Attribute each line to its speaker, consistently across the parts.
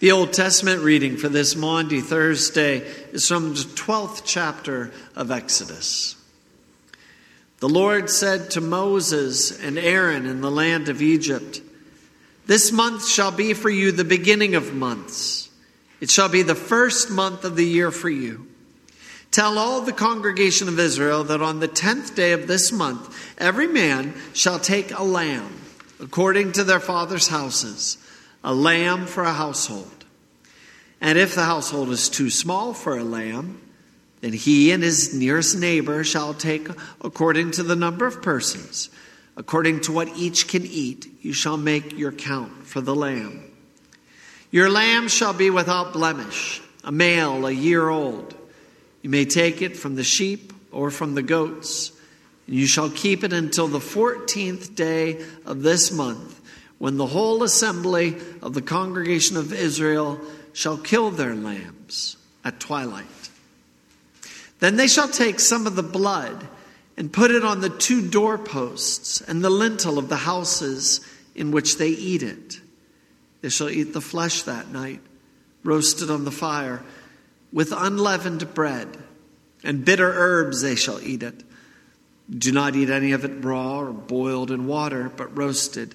Speaker 1: The Old Testament reading for this Maundy Thursday is from the 12th chapter of Exodus. The Lord said to Moses and Aaron in the land of Egypt, This month shall be for you the beginning of months. It shall be the first month of the year for you. Tell all the congregation of Israel that on the tenth day of this month, every man shall take a lamb, according to their father's houses, a lamb for a household. And if the household is too small for a lamb, then he and his nearest neighbor shall take according to the number of persons. According to what each can eat, you shall make your count for the lamb. Your lamb shall be without blemish, a male, a year old. You may take it from the sheep or from the goats, and you shall keep it until the fourteenth day of this month, when the whole assembly of the congregation of Israel shall kill their lambs at twilight. Then they shall take some of the blood and put it on the two doorposts and the lintel of the houses in which they eat it. They shall eat the flesh that night, roasted on the fire, with unleavened bread, and bitter herbs they shall eat it. Do not eat any of it raw or boiled in water, but roasted,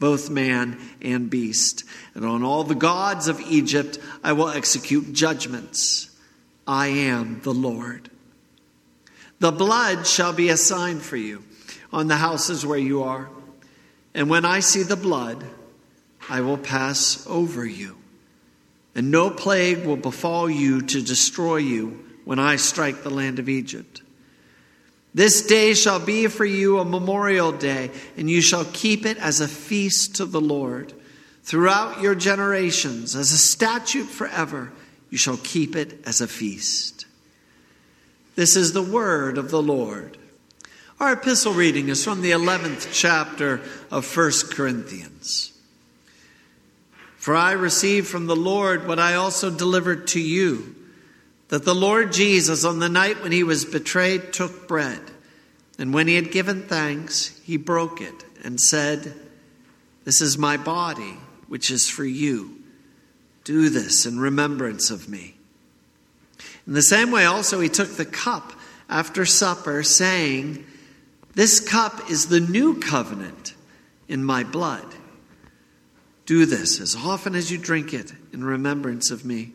Speaker 1: both man and beast. And on all the gods of Egypt I will execute judgments. I am the Lord. The blood shall be a sign for you on the houses where you are. And when I see the blood, I will pass over you. And no plague will befall you to destroy you when I strike the land of Egypt. This day shall be for you a memorial day, and you shall keep it as a feast to the Lord. Throughout your generations, as a statute forever, you shall keep it as a feast. This is the word of the Lord. Our epistle reading is from the 11th chapter of 1 Corinthians. For I received from the Lord what I also delivered to you that the Lord Jesus, on the night when he was betrayed, took bread. And when he had given thanks, he broke it and said, This is my body, which is for you. Do this in remembrance of me. In the same way, also, he took the cup after supper, saying, This cup is the new covenant in my blood. Do this as often as you drink it in remembrance of me.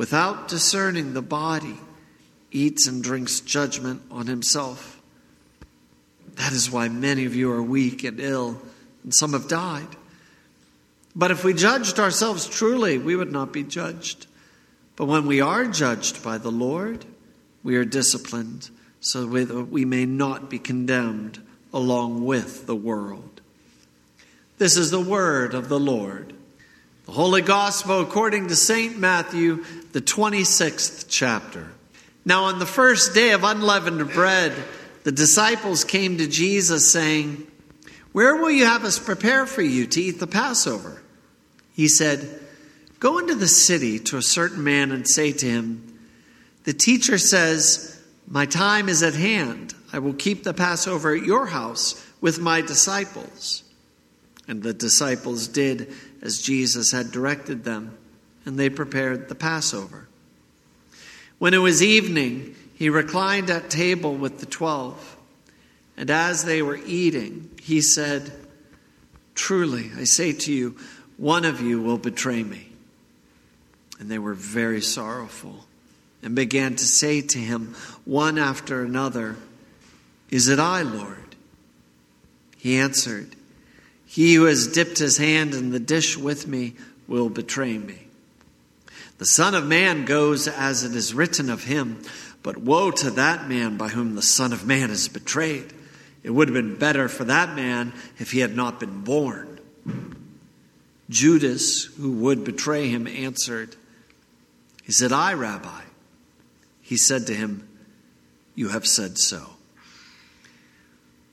Speaker 1: without discerning the body eats and drinks judgment on himself. That is why many of you are weak and ill, and some have died. But if we judged ourselves truly, we would not be judged. But when we are judged by the Lord, we are disciplined so that we may not be condemned along with the world. This is the word of the Lord. The Holy Gospel according to St. Matthew, the 26th chapter. Now, on the first day of unleavened bread, the disciples came to Jesus saying, where will you have us prepare for you to eat the Passover? He said, Go into the city to a certain man and say to him, The teacher says, My time is at hand. I will keep the Passover at your house with my disciples. And the disciples did as Jesus had directed them, and they prepared the Passover. When it was evening, he reclined at table with the twelve. And as they were eating, he said, Truly, I say to you, one of you will betray me. And they were very sorrowful and began to say to him one after another, Is it I, Lord? He answered, He who has dipped his hand in the dish with me will betray me. The Son of Man goes as it is written of him, but woe to that man by whom the Son of Man is betrayed. It would have been better for that man if he had not been born. Judas, who would betray him, answered, He said, I, Rabbi. He said to him, You have said so.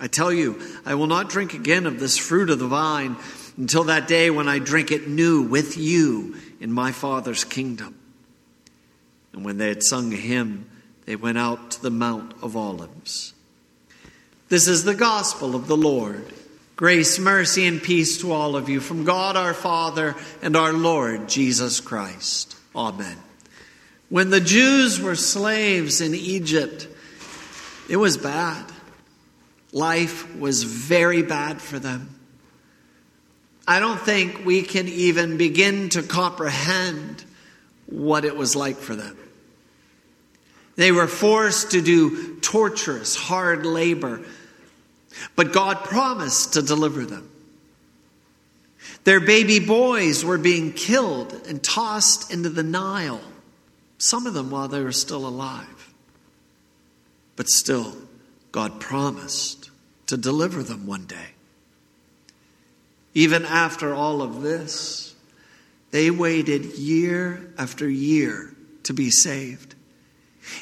Speaker 1: I tell you, I will not drink again of this fruit of the vine until that day when I drink it new with you in my Father's kingdom. And when they had sung a hymn, they went out to the Mount of Olives. This is the gospel of the Lord. Grace, mercy, and peace to all of you from God our Father and our Lord Jesus Christ. Amen. When the Jews were slaves in Egypt, it was bad. Life was very bad for them. I don't think we can even begin to comprehend what it was like for them. They were forced to do torturous, hard labor but God promised to deliver them. Their baby boys were being killed and tossed into the Nile, some of them while they were still alive. But still, God promised to deliver them one day. Even after all of this, they waited year after year to be saved.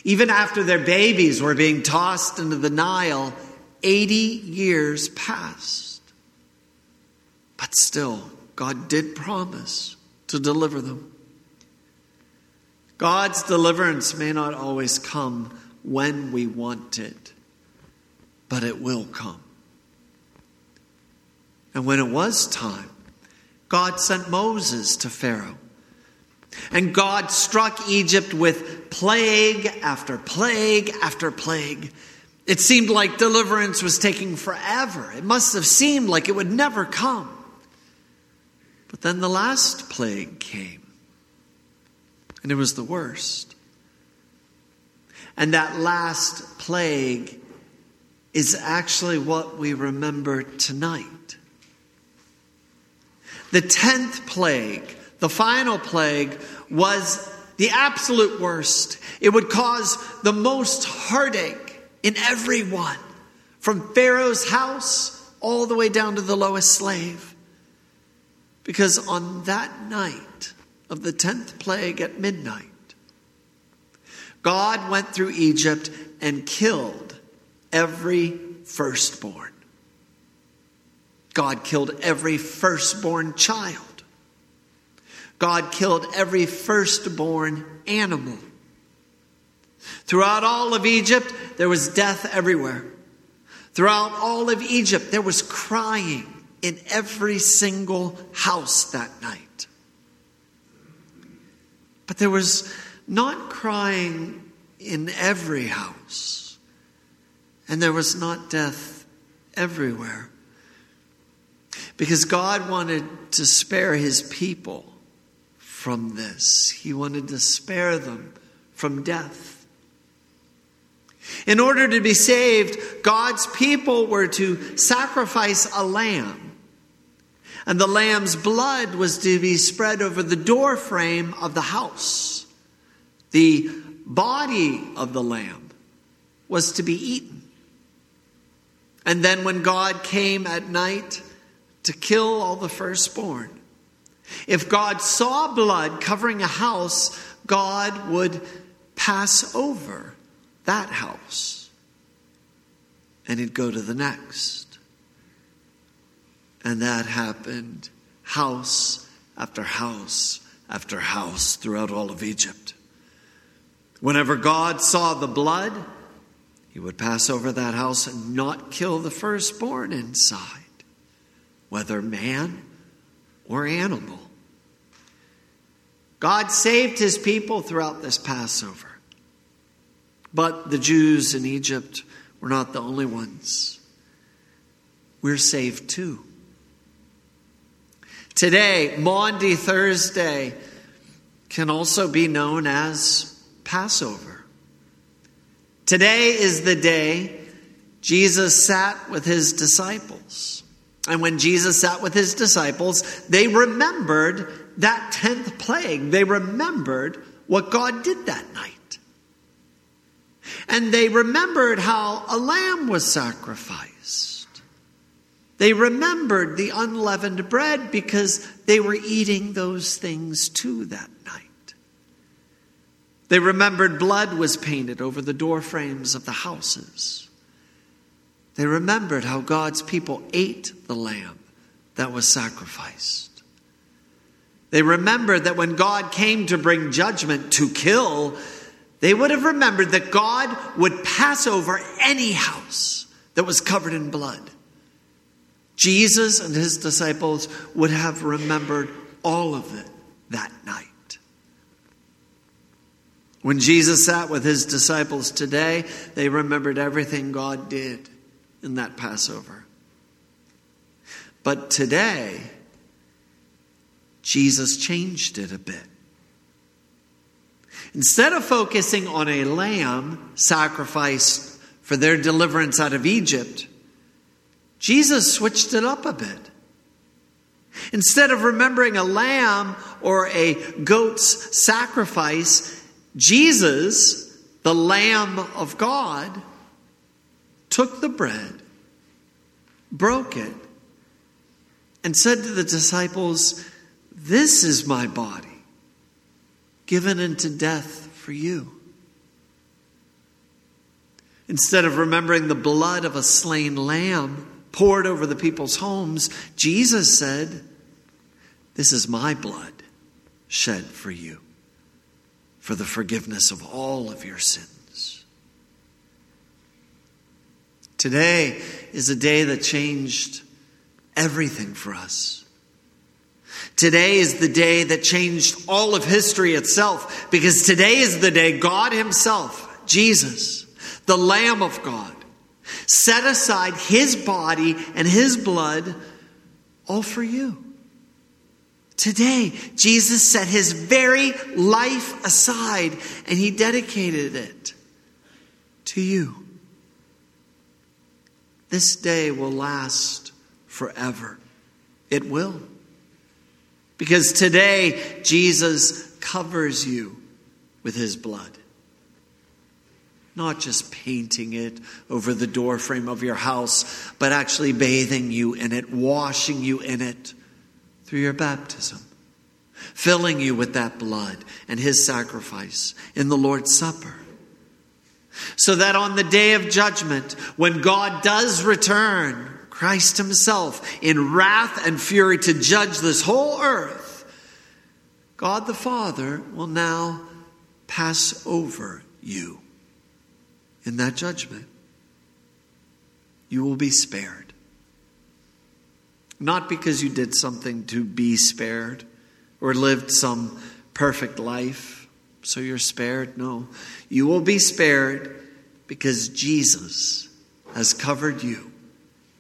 Speaker 1: Even after their babies were being tossed into the Nile, 80 years passed. But still, God did promise to deliver them. God's deliverance may not always come when we want it, but it will come. And when it was time, God sent Moses to Pharaoh. And God struck Egypt with plague after plague after plague it seemed like deliverance was taking forever. It must have seemed like it would never come. But then the last plague came, and it was the worst. And that last plague is actually what we remember tonight. The tenth plague, the final plague, was the absolute worst. It would cause the most heartache in everyone, from Pharaoh's house all the way down to the lowest slave. Because on that night of the 10th plague at midnight, God went through Egypt and killed every firstborn. God killed every firstborn child. God killed every firstborn animal. Throughout all of Egypt, there was death everywhere. Throughout all of Egypt, there was crying in every single house that night. But there was not crying in every house, and there was not death everywhere. Because God wanted to spare his people from this, He wanted to spare them from death. In order to be saved, God's people were to sacrifice a lamb. And the lamb's blood was to be spread over the door frame of the house. The body of the lamb was to be eaten. And then when God came at night to kill all the firstborn, if God saw blood covering a house, God would pass over that house. And he'd go to the next. And that happened house after house after house throughout all of Egypt. Whenever God saw the blood, he would pass over that house and not kill the firstborn inside, whether man or animal. God saved his people throughout this Passover. But the Jews in Egypt were not the only ones. We're saved too. Today, Maundy Thursday can also be known as Passover. Today is the day Jesus sat with his disciples. And when Jesus sat with his disciples, they remembered that 10th plague. They remembered what God did that night. And they remembered how a lamb was sacrificed. They remembered the unleavened bread because they were eating those things too that night. They remembered blood was painted over the door frames of the houses. They remembered how God's people ate the lamb that was sacrificed. They remembered that when God came to bring judgment to kill, they would have remembered that God would pass over any house that was covered in blood. Jesus and his disciples would have remembered all of it that night. When Jesus sat with his disciples today, they remembered everything God did in that Passover. But today, Jesus changed it a bit. Instead of focusing on a lamb sacrificed for their deliverance out of Egypt, Jesus switched it up a bit. Instead of remembering a lamb or a goat's sacrifice, Jesus, the Lamb of God, took the bread, broke it, and said to the disciples, This is my body, given into death for you. Instead of remembering the blood of a slain lamb poured over the people's homes, Jesus said, This is my blood shed for you for the forgiveness of all of your sins. Today is a day that changed everything for us. Today is the day that changed all of history itself because today is the day God Himself, Jesus, the Lamb of God, set aside His body and His blood all for you. Today, Jesus set his very life aside and he dedicated it to you. This day will last forever. It will. Because today, Jesus covers you with his blood. Not just painting it over the doorframe of your house, but actually bathing you in it, washing you in it through your baptism, filling you with that blood and his sacrifice in the Lord's Supper. So that on the day of judgment, when God does return, Christ himself in wrath and fury to judge this whole earth, God the Father will now pass over you in that judgment. You will be spared. Not because you did something to be spared or lived some perfect life, so you're spared. No. You will be spared because Jesus has covered you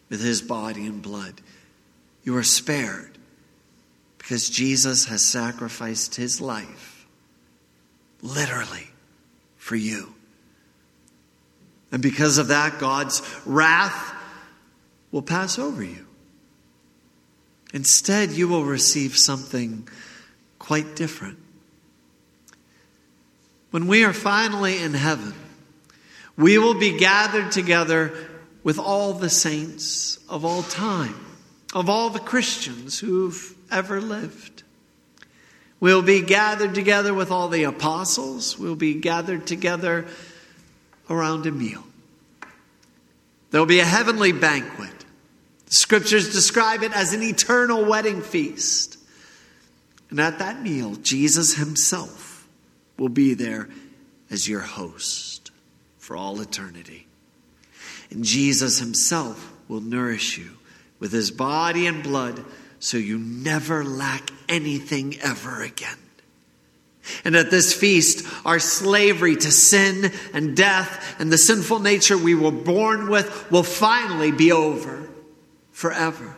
Speaker 1: with his body and blood. You are spared because Jesus has sacrificed his life, literally, for you. And because of that, God's wrath will pass over you. Instead, you will receive something quite different. When we are finally in heaven, we will be gathered together with all the saints of all time, of all the Christians who've ever lived. We'll be gathered together with all the apostles. We'll be gathered together around a meal. There'll be a heavenly banquet. Scriptures describe it as an eternal wedding feast. And at that meal, Jesus himself will be there as your host for all eternity. And Jesus himself will nourish you with his body and blood so you never lack anything ever again. And at this feast, our slavery to sin and death and the sinful nature we were born with will finally be over forever.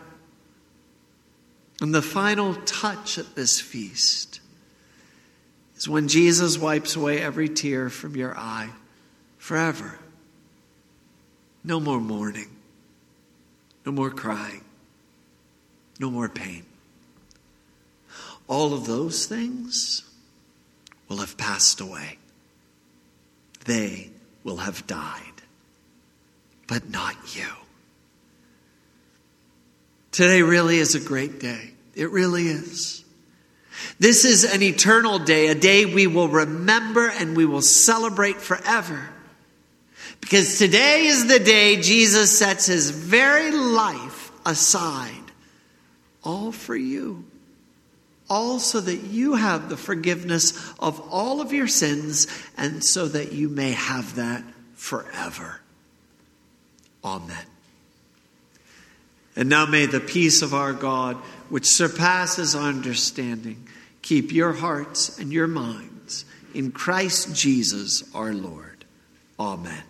Speaker 1: And the final touch at this feast is when Jesus wipes away every tear from your eye forever. No more mourning, no more crying, no more pain. All of those things will have passed away. They will have died, but not you. Today really is a great day. It really is. This is an eternal day, a day we will remember and we will celebrate forever. Because today is the day Jesus sets his very life aside, all for you all so that you have the forgiveness of all of your sins and so that you may have that forever. Amen. And now may the peace of our God, which surpasses understanding, keep your hearts and your minds in Christ Jesus our Lord. Amen.